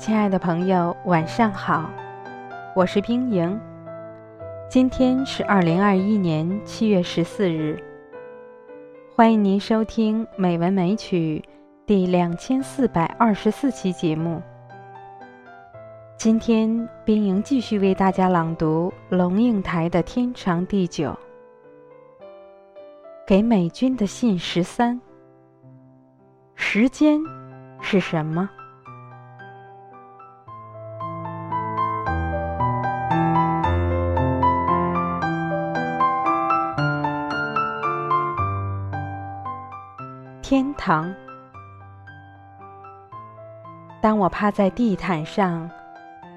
亲爱的朋友，晚上好，我是冰莹。今天是二零二一年七月十四日，欢迎您收听《美文美曲》第两千四百二十四期节目。今天，冰莹继续为大家朗读龙应台的《天长地久》。给美军的信十三。时间是什么？天堂。当我趴在地毯上，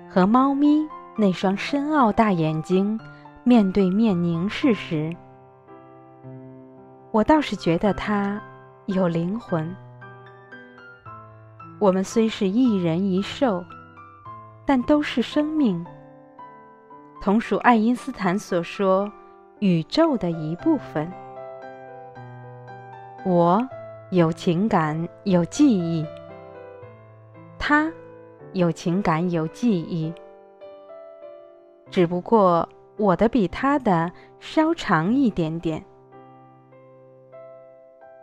和猫咪那双深奥大眼睛面对面凝视时，我倒是觉得它有灵魂。我们虽是一人一兽，但都是生命，同属爱因斯坦所说宇宙的一部分。我。有情感，有记忆。他有情感，有记忆，只不过我的比他的稍长一点点。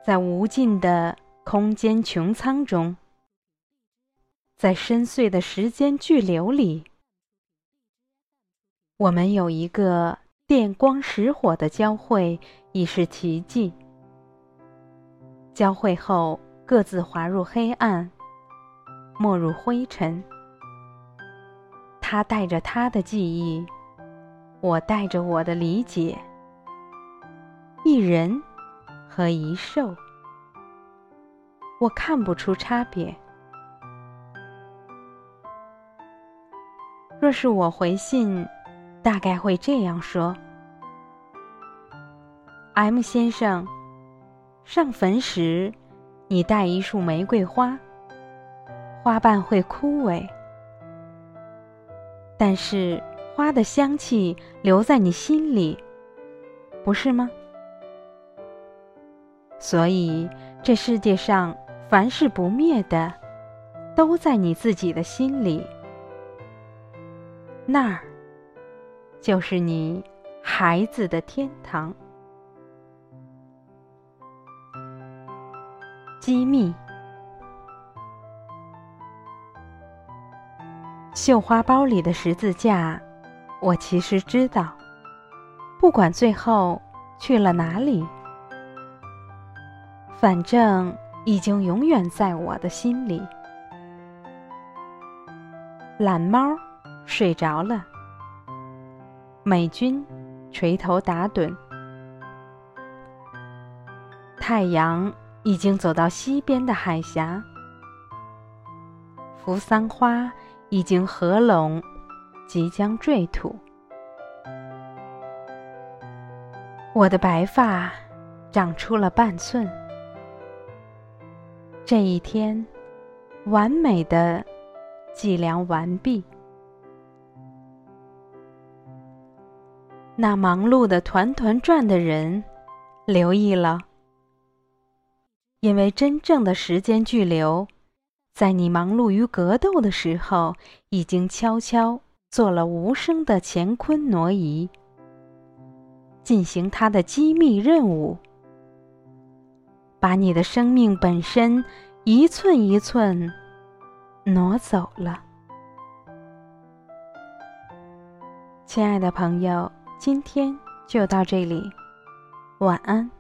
在无尽的空间穹苍中，在深邃的时间巨流里，我们有一个电光石火的交汇，已是奇迹。交汇后，各自滑入黑暗，没入灰尘。他带着他的记忆，我带着我的理解。一人和一兽，我看不出差别。若是我回信，大概会这样说：“M 先生。”上坟时，你带一束玫瑰花，花瓣会枯萎，但是花的香气留在你心里，不是吗？所以这世界上凡是不灭的，都在你自己的心里，那儿就是你孩子的天堂。机密。绣花包里的十字架，我其实知道，不管最后去了哪里，反正已经永远在我的心里。懒猫睡着了，美军垂头打盹，太阳。已经走到西边的海峡，扶桑花已经合拢，即将坠土。我的白发长出了半寸。这一天，完美的计量完毕。那忙碌的团团转的人，留意了。因为真正的时间巨流，在你忙碌于格斗的时候，已经悄悄做了无声的乾坤挪移，进行它的机密任务，把你的生命本身一寸一寸挪走了。亲爱的朋友，今天就到这里，晚安。